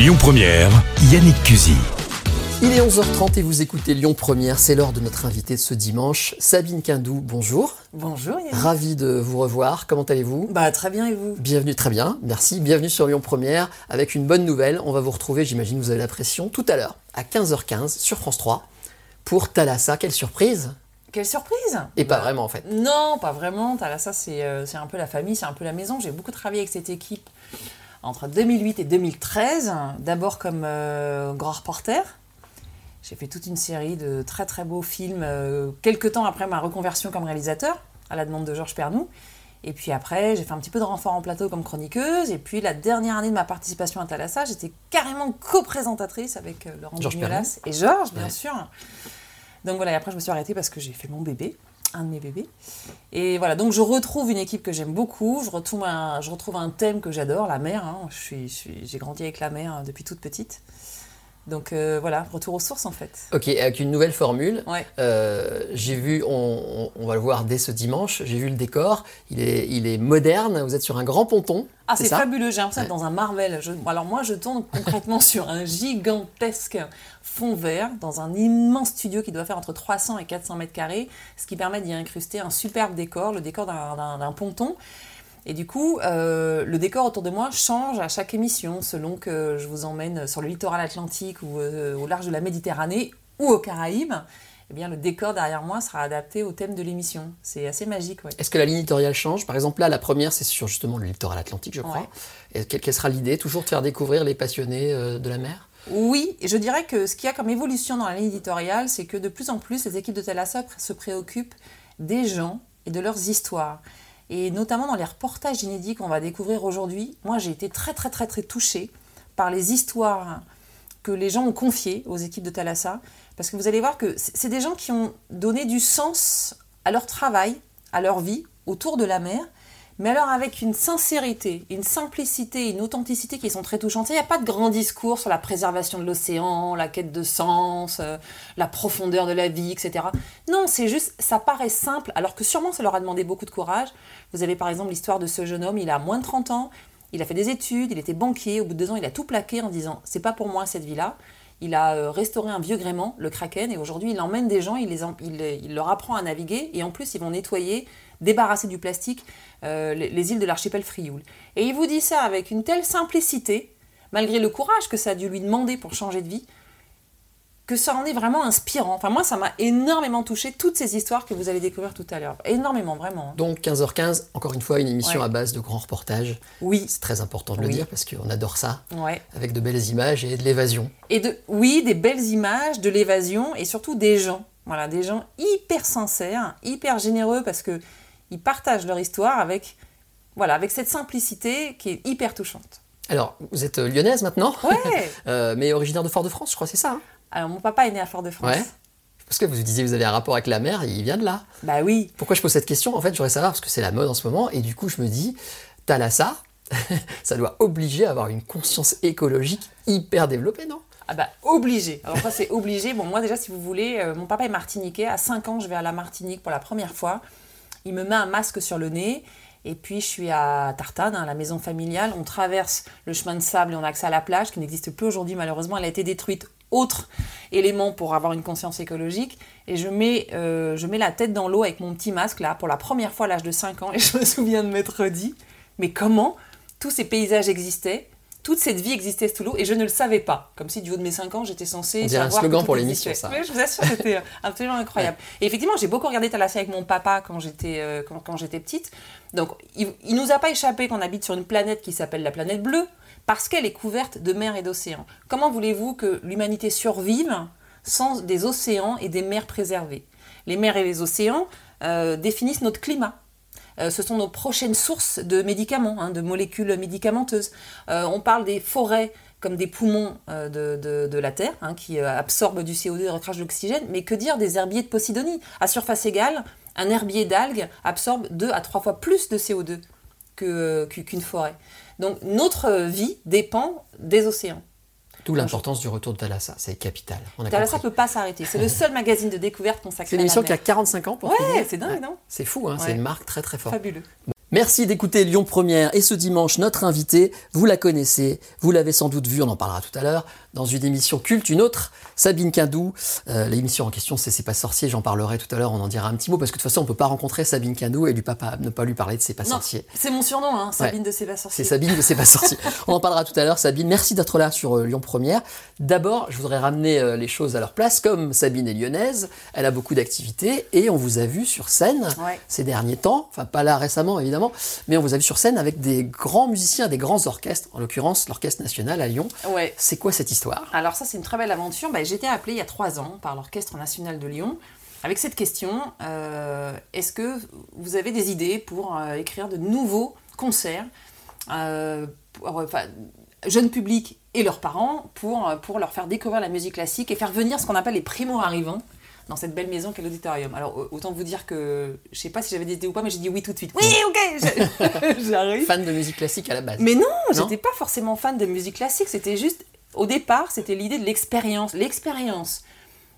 Lyon Première, Yannick Cusy. Il est 11h30 et vous écoutez Lyon Première. C'est l'heure de notre invité de ce dimanche, Sabine Quindou. Bonjour. Bonjour Yannick. Ravi de vous revoir. Comment allez-vous? Bah très bien et vous? Bienvenue, très bien. Merci. Bienvenue sur Lyon Première avec une bonne nouvelle. On va vous retrouver, j'imagine, vous avez la pression, tout à l'heure à 15h15 sur France 3 pour Thalassa. Quelle surprise Quelle surprise Et pas vraiment en fait. Non, pas vraiment. Thalassa, c'est euh, c'est un peu la famille, c'est un peu la maison. J'ai beaucoup travaillé avec cette équipe entre 2008 et 2013. D'abord comme euh, grand reporter. J'ai fait toute une série de très très beaux films euh, quelques temps après ma reconversion comme réalisateur, à la demande de Georges Pernou. Et puis après, j'ai fait un petit peu de renfort en plateau comme chroniqueuse. Et puis la dernière année de ma participation à Thalassa, j'étais carrément co-présentatrice avec euh, Laurent Georges et Georges, bien Ouais. sûr. Donc voilà, et après je me suis arrêtée parce que j'ai fait mon bébé, un de mes bébés. Et voilà, donc je retrouve une équipe que j'aime beaucoup, je retrouve un, je retrouve un thème que j'adore, la mer. hein. Je suis, j'ai grandi avec la mer hein, depuis toute petite. Donc euh, voilà, retour aux sources en fait. Ok, avec une nouvelle formule. Ouais. Euh, j'ai vu, on, on- on va le voir dès ce dimanche, j'ai vu le décor. Il est, il est moderne. Vous êtes sur un grand ponton. Ah, c'est fabuleux, j'ai l'impression d'être dans un Marvel. Je- alors moi, je tourne concrètement sur un gigantesque fond vert, dans un immense studio qui doit faire entre 300 et 400 mètres carrés, ce qui permet d'y incruster un superbe décor, le décor d'un ponton. Et du coup, euh, le décor autour de moi change à chaque émission, selon que je vous emmène sur le littoral atlantique ou euh, au large de la Méditerranée ou aux Caraïbes. Eh bien, le décor derrière moi sera adapté au thème de l'émission. C'est assez magique, ouais. Est-ce que la ligne éditoriale change? Par exemple, là, la première, c'est sur justement le littoral atlantique, je crois. Ouais. Et quelle, sera l'idée? Toujours de faire découvrir les passionnés euh, de la mer? Oui, je dirais que ce qu'il y a comme évolution dans la ligne éditoriale, c'est que de plus en plus, les équipes de Thalassa se préoccupent des gens et de leurs histoires. Et notamment dans les reportages inédits qu'on va découvrir aujourd'hui, moi j'ai été très très très très touchée par les histoires que les gens ont confiées aux équipes de Thalassa. Parce que vous allez voir que c'est des gens qui ont donné du sens à leur travail, à leur vie, autour de la mer, mais alors avec une sincérité, une simplicité, une authenticité qui sont très touchantes. Il n'y a pas de grand discours sur la préservation de l'océan, la quête de sens, euh, la profondeur de la vie, etc. Non, c'est juste, ça paraît simple, alors que sûrement ça leur a demandé beaucoup de courage. Vous avez par exemple l'histoire de ce jeune homme, il a moins de 30 ans, il a fait des études, il était banquier, au bout de deux ans il a tout plaqué en disant c'est pas pour moi cette vie-là. Il a euh, restauré un vieux gréement, le Kraken, et aujourd'hui il emmène des gens, il, leur apprend à naviguer, et en plus ils vont nettoyer, débarrasser du plastique euh, les îles de l'archipel Frioul. Et il vous dit ça avec une telle simplicité, malgré le courage que ça a dû lui demander pour changer de vie, que ça en est vraiment inspirant. Enfin moi ça m'a énormément touché, toutes ces histoires que vous allez découvrir tout à l'heure. Énormément, vraiment. Donc 15h15, encore une fois, une émission Ouais. à base de grands reportages. Oui, C'est très important de le dire parce qu'on adore ça, ouais. avec de belles images et de l'évasion. Et de, oui, des belles images, de l'évasion et surtout des gens. Voilà, des gens hyper sincères, hyper généreux parce que ils partagent leur histoire avec, voilà, avec cette simplicité qui est hyper touchante. Alors, vous êtes lyonnaise maintenant, Ouais. euh, mais originaire de Fort-de-France, je crois, c'est ça hein? Alors mon papa est né à Fort-de-France. Ouais. Parce que vous disiez que vous avez un rapport avec la mer, il vient de là. Bah oui. Pourquoi je pose cette question? En fait, j'aurais savoir parce que c'est la mode en ce moment, et du coup, je me dis, Thalassa, ça doit obliger à avoir une conscience écologique hyper développée, non? Ah bah obligé. Alors ça c'est obligé. Bon moi déjà si vous voulez, euh, mon papa est martiniquais. À 5 ans je vais à la Martinique pour la première fois. Il me met un masque sur le nez. Et puis je suis à Tartane, hein, la maison familiale. On traverse le chemin de sable et on a accès à la plage qui n'existe plus aujourd'hui malheureusement. Elle a été détruite. Autre élément pour avoir une conscience écologique. Et je mets, euh, je mets la tête dans l'eau avec mon petit masque là pour la première fois à l'âge de 5 ans. Et je me souviens de m'être dit, mais comment tous ces paysages existaient toute cette vie existait sous l'eau et je ne le savais pas. Comme si du haut de mes 5 ans, j'étais censée On dirait un slogan pour l'émission, ça. Oui, je vous assure, c'était euh, absolument incroyable. Et effectivement, j'ai beaucoup regardé Thalassa avec mon papa quand j'étais euh, quand, quand j'étais petite. Donc, il, il nous a pas échappé qu'on habite sur une planète qui s'appelle la planète bleue parce qu'elle est couverte de mers et d'océans. Comment voulez-vous que l'humanité survive sans des océans et des mers préservées? Les mers et les océans euh, définissent notre climat. Euh, ce sont nos prochaines sources de médicaments, hein, de molécules médicamenteuses. Euh, on parle des forêts comme des poumons de, la Terre, hein, qui absorbent du CO2 et recrachent de l'oxygène, mais que dire des herbiers de Posidonie? À surface égale, un herbier d'algues absorbe 2 à 3 fois plus de CO2 que- que- qu'une forêt. Donc notre vie dépend des océans. D'où l'importance du retour de Thalassa, c'est capital. Thalassa compris. peut pas s'arrêter. C'est le seul magazine de découverte consacré C'est à une émission la qui a mer. 45 ans pour Ouais, c'est dingue, non? C'est fou, hein, c'est une marque très très forte. Fabuleux. Merci d'écouter Lyon Première et ce dimanche notre invité, vous la connaissez, vous l'avez sans doute vu, on en parlera tout à l'heure, dans une émission culte, une autre, Sabine Quindou. Euh, L'émission en question c'est C'est pas sorcier, j'en parlerai tout à l'heure, on en dira un petit mot parce que de toute façon on peut pas rencontrer Sabine Quindou et lui pas, pas- ne pas lui parler de C'est pas Non, sorcier. c'est mon surnom, hein, Sabine Ouais. de C'est pas C'est sorcier. Sabine de C'est pas sorti. On en parlera tout à l'heure. Sabine, merci d'être là sur euh, Lyon Première. D'abord, je voudrais ramener euh, les choses à leur place. Comme Sabine est lyonnaise, elle a beaucoup d'activités et on vous a vu sur scène Ouais. ces derniers temps. Enfin, pas là récemment évidemment, mais on vous a vu sur scène avec des grands musiciens, des grands orchestres. En l'occurrence, l'Orchestre National à Lyon. Ouais. C'est quoi cette histoire? Alors ça, c'est une très belle aventure. Bah, J'ai été appelée il y a trois ans par l'Orchestre National de Lyon avec cette question, euh, est-ce que vous avez des idées pour euh, écrire de nouveaux concerts euh, pour, enfin, jeunes publics et leurs parents pour, euh, pour leur faire découvrir la musique classique et faire venir ce qu'on appelle les primo-arrivants? Dans cette belle maison qu'est l'auditorium. Alors au- autant vous dire que je sais pas si j'avais des idées ou pas, mais j'ai dit oui tout de suite. Oui, ok, je- j'arrive. Fan de musique classique à la base. Mais non, Non j'étais pas forcément fan de musique classique. C'était juste, au départ, c'était l'idée de l'expérience. L'expérience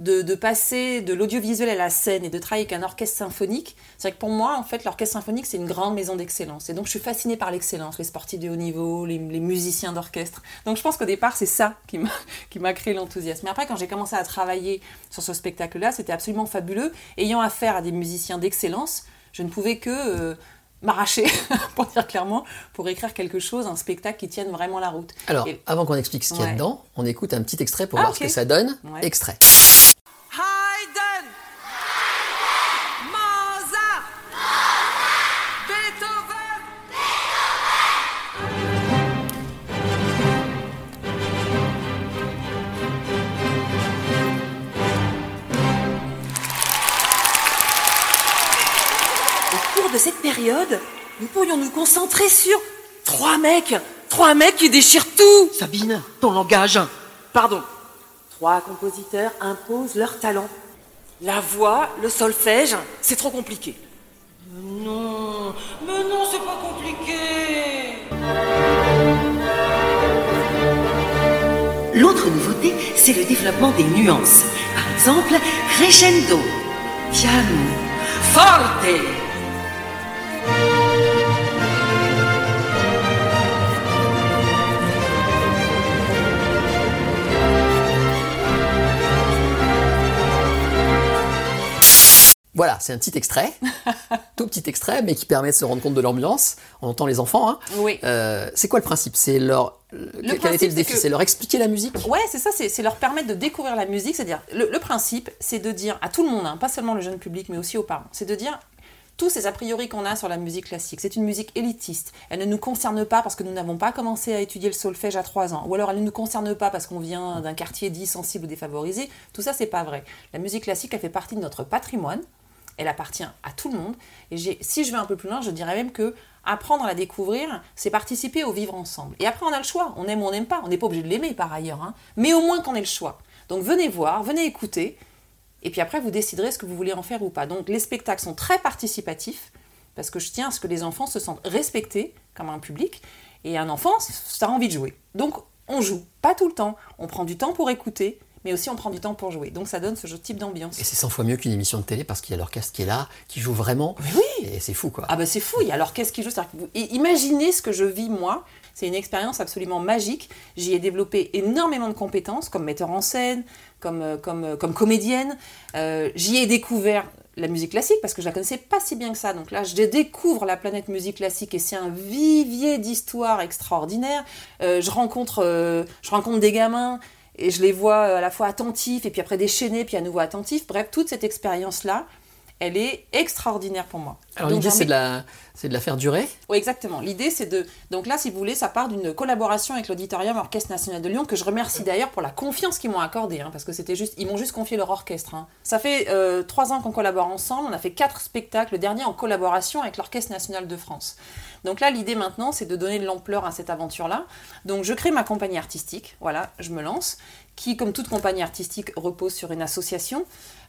de, de passer de l'audiovisuel à la scène et de travailler avec un orchestre symphonique. C'est vrai que pour moi, en fait, l'orchestre symphonique, c'est une grande maison d'excellence. Et donc, je suis fascinée par l'excellence, les sportifs de haut niveau, les, les musiciens d'orchestre. Donc, je pense qu'au départ, c'est ça qui m'a créé l'enthousiasme. Mais après, quand j'ai commencé à travailler sur ce spectacle-là, c'était absolument fabuleux. Ayant affaire à des musiciens d'excellence, je ne pouvais que euh, m'arracher, pour dire clairement, pour écrire quelque chose, un spectacle qui tienne vraiment la route. Alors, Et- avant qu'on explique ce qu'il y a Ouais. dedans, on écoute un petit extrait pour Ah, voir ce que ça donne. Ouais. Extrait. De cette période, nous pourrions nous concentrer sur trois mecs. Trois mecs qui déchirent tout. Sabine, ton langage. Pardon. Trois compositeurs imposent leur talent. La voix, le solfège, c'est trop compliqué. Non, mais non, c'est pas compliqué. L'autre nouveauté, c'est le développement des nuances. Par exemple, crescendo, piano, forte. Voilà, c'est un petit extrait, tout petit extrait, mais qui permet de se rendre compte de l'ambiance. On entend les enfants. Hein. Oui. Euh, c'est quoi le principe? C'est leur. quel était le défi? C'est leur expliquer la musique? Ouais, c'est ça, c'est c'est leur permettre de découvrir la musique. C'est-à-dire, le, le principe, c'est de dire à tout le monde, hein, pas seulement le jeune public, mais aussi aux parents, c'est de dire tous ces a priori qu'on a sur la musique classique. C'est une musique élitiste. Elle ne nous concerne pas parce que nous n'avons pas commencé à étudier le solfège à 3 ans. Ou alors elle ne nous concerne pas parce qu'on vient d'un quartier dit sensible ou défavorisé. Tout ça, c'est pas vrai. La musique classique, elle fait partie de notre patrimoine. Elle appartient à tout le monde. Et si je vais un peu plus loin, je dirais même que apprendre à la découvrir, c'est participer au vivre ensemble. Et après, on a le choix. On aime ou on n'aime pas. On n'est pas obligé de l'aimer par ailleurs. hein. Mais au moins qu'on ait le choix. Donc venez voir, venez écouter. Et puis après, vous déciderez ce que vous voulez en faire ou pas. Donc les spectacles sont très participatifs. Parce que je tiens à ce que les enfants se sentent respectés comme un public. Et un enfant, ça a envie de jouer. Donc on joue. Pas tout le temps. On prend du temps pour écouter. Mais aussi on prend du temps pour jouer. Donc ça donne ce type d'ambiance. Et c'est 100 fois mieux qu'une émission de télé parce qu'il y a l'orchestre qui est là, qui joue vraiment. oui. Et c'est fou quoi. Ah bah c'est fou, il y a alors qu'est-ce qui joue Imaginez ce que je vis moi, c'est une expérience absolument magique. J'y ai développé énormément de compétences comme metteur en scène, comme, euh, comme, euh, comme comédienne. Euh, J'y ai découvert la musique classique parce que je la connaissais pas si bien que ça. Donc là, je découvre la planète musique classique et c'est un vivier d'histoire extraordinaire. Euh, je, rencontre, euh, je rencontre des gamins et je les vois à la fois attentifs et puis après déchaînés puis à nouveau attentifs. Bref, toute cette expérience-là, elle est extraordinaire pour moi. Alors l'idée c'est de, la, c'est de la faire durer. oui, exactement. L'idée, c'est de. Donc là, si vous voulez, ça part d'une collaboration avec l'Auditorium Orchestre National de Lyon, que je remercie d'ailleurs pour la confiance qu'ils m'ont accordée, hein, parce que c'était juste. Ils m'ont juste confié leur orchestre. hein. Ça fait euh, trois ans qu'on collabore ensemble. On a fait quatre spectacles, le dernier en collaboration avec l'Orchestre National de France. Donc là, l'idée maintenant, c'est de donner de l'ampleur à cette aventure-là. Donc je crée ma compagnie artistique, voilà, je me lance, qui, comme toute compagnie artistique, repose sur une association.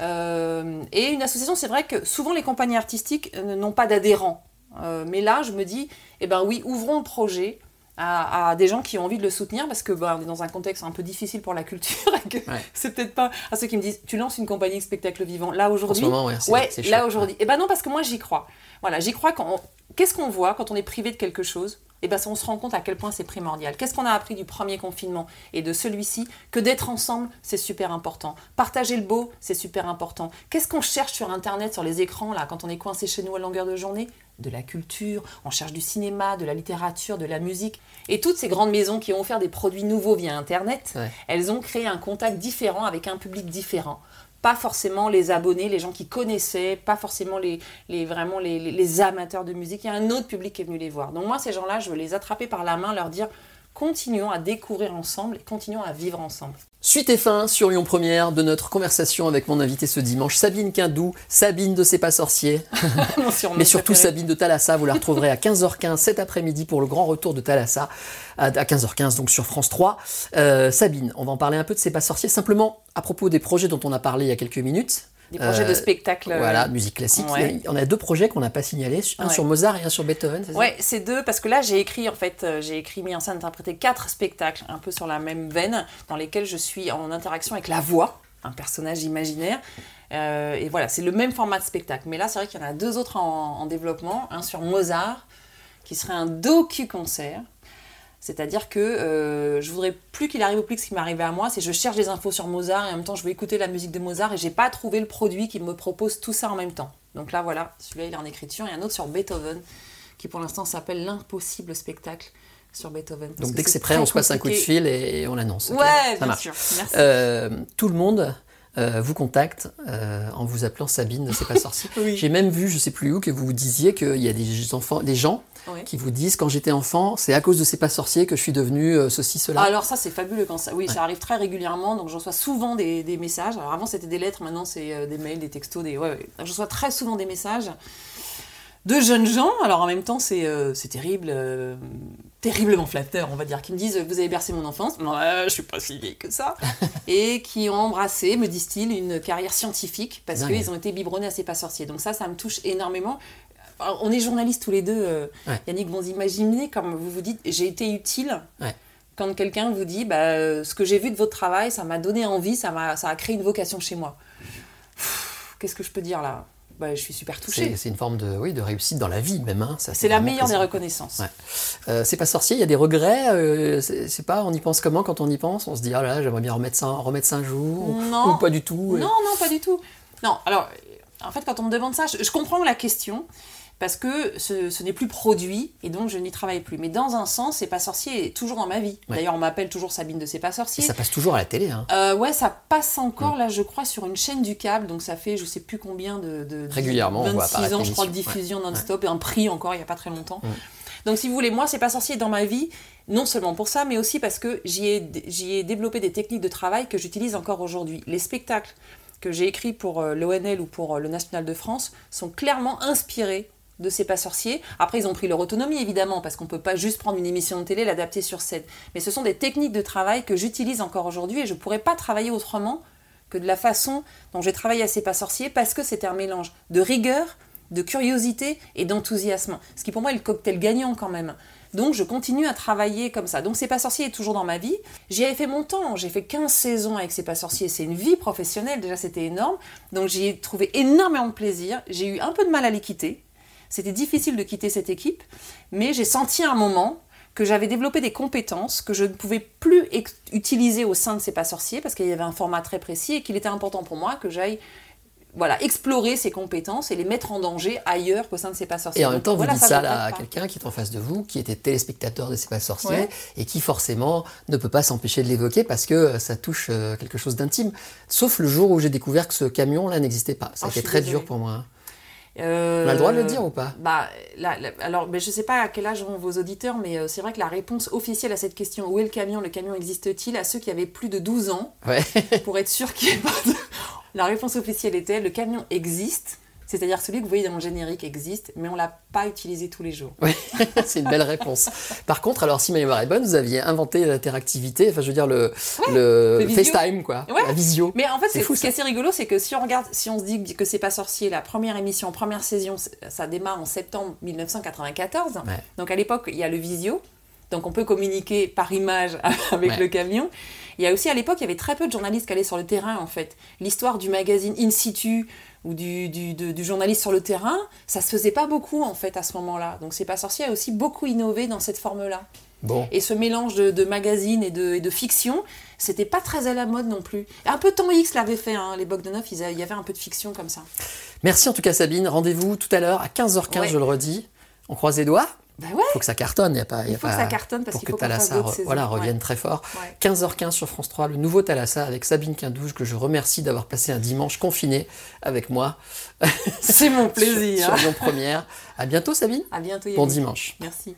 Euh, et une association, c'est vrai que souvent les compagnies artistiques euh, n'ont pas d'adhérents. Euh, mais là, je me dis, eh ben oui, ouvrons le projet à, à des gens qui ont envie de le soutenir parce que bah, on est dans un contexte un peu difficile pour la culture et que Ouais. c'est peut-être pas à ceux qui me disent tu lances une compagnie de spectacle vivant là aujourd'hui ouais, là aujourd'hui et ben non parce que moi j'y crois voilà j'y crois qu'est-ce qu'on voit quand on est privé de quelque chose? Eh ben, on se rend compte à quel point c'est primordial. Qu'est-ce qu'on a appris du premier confinement et de celui-ci Que d'être ensemble, c'est super important. Partager le beau, c'est super important. Qu'est-ce qu'on cherche sur Internet, sur les écrans, là, quand on est coincé chez nous à longueur de journée? De la culture, on cherche du cinéma, de la littérature, de la musique. Et toutes ces grandes maisons qui ont offert des produits nouveaux via Internet, Ouais. elles ont créé un contact différent avec un public différent. Pas forcément les abonnés, les gens qui connaissaient, pas forcément les, amateurs de musique. Il y a un autre public qui est venu les voir. Donc moi, ces gens-là, je veux les attraper par la main, leur dire continuons à découvrir ensemble et continuons à vivre ensemble. Suite et fin sur Lyon Première de notre conversation avec mon invité ce dimanche, Sabine Quindou, Sabine de C'est pas sorcier, mais surtout préféré. Sabine de Thalassa. Vous la retrouverez à 15h15 cet après-midi pour le grand retour de Thalassa, à à 15h15 donc sur France 3. Euh, Sabine, on va en parler un peu de C'est pas sorcier, simplement à propos des projets dont on a parlé il y a quelques minutes. Des projets Euh, de spectacle. Voilà, musique classique. Ouais. On a deux projets qu'on n'a pas signalés, un Ouais. sur Mozart et un sur Beethoven, c'est ça? Ouais, c'est deux, parce que là, j'ai écrit, en fait, euh, j'ai écrit, mis en scène, interprété quatre spectacles, un peu sur la même veine, dans lesquels je suis en interaction avec la voix, un personnage imaginaire. Euh, et voilà, c'est le même format de spectacle. Mais là, c'est vrai qu'il y en a deux autres en, en développement. Un sur Mozart, qui serait un docu-concert. C'est-à-dire que euh, je voudrais plus qu'il arrive au plus que ce qui m'est arrivé à moi, c'est que je cherche des infos sur Mozart et en même temps je veux écouter la musique de Mozart et j'ai pas trouvé le produit qui me propose tout ça en même temps. Donc là voilà, celui-là il est en écriture et un autre sur Beethoven qui pour l'instant s'appelle l'impossible spectacle sur Beethoven. Parce Donc que dès que c'est prêt, on se passe un coup de fil et on l'annonce. Ouais, bien marche. sûr. Merci. Euh, tout le monde euh, vous contacte euh, en vous appelant Sabine de C'est pas sorcier. Oui. J'ai même vu, je sais plus où, que vous disiez qu'il y a des enfants, des gens qui vous disent quand j'étais enfant, c'est à cause de C'est pas sorcier que je suis devenu euh, ceci, cela. Alors ça c'est fabuleux quand ça. Oui, ça arrive très régulièrement, donc je reçois souvent des, des messages. Alors avant c'était des lettres, maintenant c'est euh, des mails, des textos, des. Ouais, ouais. Je reçois très souvent des messages de jeunes gens. Alors en même temps c'est euh, terrible, euh, terriblement flatteur, on va dire, qui me disent vous avez bercé mon enfance. Non, euh, je suis pas si vieille que ça. Et qui ont embrassé, me disent-ils, une carrière scientifique parce qu'ils ont été biberonnés à C'est pas sorcier. Donc ça, ça me touche énormément. Alors, on est journalistes tous les deux, euh, Ouais. Yannick. Vous imaginez comme vous vous dites, j'ai été utile Ouais. quand quelqu'un vous dit bah, ce que j'ai vu de votre travail, ça m'a donné envie, ça, ça a créé une vocation chez moi. Qu'est-ce que je peux dire là? Bah, Je suis super touchée. C'est une forme de, oui, de réussite dans la vie même. hein. C'est la meilleure des reconnaissances. Ouais. Euh, c'est pas sorcier, il y a des regrets. euh, c'est pas, on y pense comment quand on y pense? On se dit ah là, j'aimerais bien remettre ça, remettre ça un jour, ou- Non. ou pas du tout. Non, non, pas du tout. Non, alors, euh, en fait, quand on me demande ça, je, je comprends la question, parce que ce, ce n'est plus produit, et donc je n'y travaille plus. Mais dans un sens, C'est pas sorcier est toujours dans ma vie. Ouais. D'ailleurs, on m'appelle toujours Sabine de C'est pas Et sorcier. ça passe toujours à la télé. Hein. Euh, ouais, ça passe Mm. encore, là, je crois, sur une chaîne du câble, donc ça fait je sais plus combien de. de Régulièrement, on voit 26 ans, je crois, de diffusion non-stop, et un prix encore, il n'y a pas très longtemps. Mm. Donc, si vous voulez, moi, C'est pas sorcier est dans ma vie, non seulement pour ça, mais aussi parce que j'y ai, j'y ai développé des techniques de travail que j'utilise encore aujourd'hui. Les spectacles que j'ai écrits pour euh, l'ONL ou pour euh, le National de France sont clairement inspirés de C'est pas sorcier. Après, ils ont pris leur autonomie, évidemment, parce qu'on peut pas juste prendre une émission de télé l'adapter sur scène. Mais ce sont des techniques de travail que j'utilise encore aujourd'hui et je pourrais pas travailler autrement que de la façon dont j'ai travaillé à C'est pas sorcier parce que c'était un mélange de rigueur, de curiosité et d'enthousiasme. Ce qui pour moi est le cocktail gagnant quand même. Donc je continue à travailler comme ça. Donc C'est pas sorcier est toujours dans ma vie. J'y avais fait mon temps. J'ai fait 15 saisons avec C'est pas sorcier. C'est une vie professionnelle. Déjà c'était énorme. Donc j'y ai trouvé énormément de plaisir. J'ai eu un peu de mal à les quitter. C'était difficile de quitter cette équipe. Mais j'ai senti à un moment que j'avais développé des compétences que je ne pouvais plus utiliser au sein de C'est pas sorcier parce qu'il y avait un format très précis et qu'il était important pour moi que j'aille voilà, explorer ces compétences et les mettre en danger ailleurs qu'au sein de C'est pas sorcier. Et en même Donc, temps, vous voilà, dites ça à quelqu'un qui est en face de vous, qui était téléspectateur de C'est pas sorcier, Ouais. et qui forcément ne peut pas s'empêcher de l'évoquer parce que euh, ça touche euh, quelque chose d'intime. Sauf le jour où j'ai découvert que ce camion-là n'existait pas. Ça a Ah, été très désolée. dur pour moi. Euh, On a le droit de le dire ou pas bah, là, là, alors, ben, je sais pas à quel âge ont vos auditeurs, mais euh, c'est vrai que la réponse officielle à cette question, où est le camion Le camion existe-t-il À ceux qui avaient plus de 12 ans, Ouais. pour être sûr qu'il n'y ait pas de... La réponse officielle était le camion existe, c'est-à-dire celui que vous voyez dans mon générique existe, mais on l'a pas utilisé tous les jours. Ouais, c'est une belle réponse. Par contre, alors si ma mémoire est bonne, vous aviez inventé l'interactivité, enfin je veux dire le, le, le. FaceTime, quoi, Ouais. la visio. Mais en fait, C'est c'est fou, ce qui est assez rigolo, c'est que si on regarde, si on se dit que c'est pas sorcier, la première émission, première saison, ça démarre en septembre 1994. Ouais. Donc à l'époque, il y a le visio, donc on peut communiquer par image avec Ouais. le camion. Il y a aussi à l'époque, il y avait très peu de journalistes qui allaient sur le terrain en fait. L'histoire du magazine In situ, ou du, du, de- du journaliste sur le terrain, ça se faisait pas beaucoup en fait à ce moment-là. Donc C'est pas sorcier a aussi beaucoup innové dans cette forme-là. Bon. Et ce mélange de, de magazine et de, et de fiction, c'était pas très à la mode non plus. Un peu Temps X l'avait fait, hein, les Bogdanov, il y avait un peu de fiction comme ça. Merci en tout cas Sabine. Rendez-vous tout à l'heure à 15h15, Ouais. je le redis. On croise les doigts. Bah ouais, faut que ça cartonne. Y a pas, y a Il faut pas- que ça cartonne parce pour que re- saisons. voilà, Ouais. revienne très fort. Ouais. 15h15 sur France 3, le nouveau Thalassa avec Sabine Quindouche, que je remercie d'avoir passé un dimanche confiné avec moi c'est mon plaisir. sur Lyon Première. À bientôt Sabine. À bientôt Bon dimanche. Merci.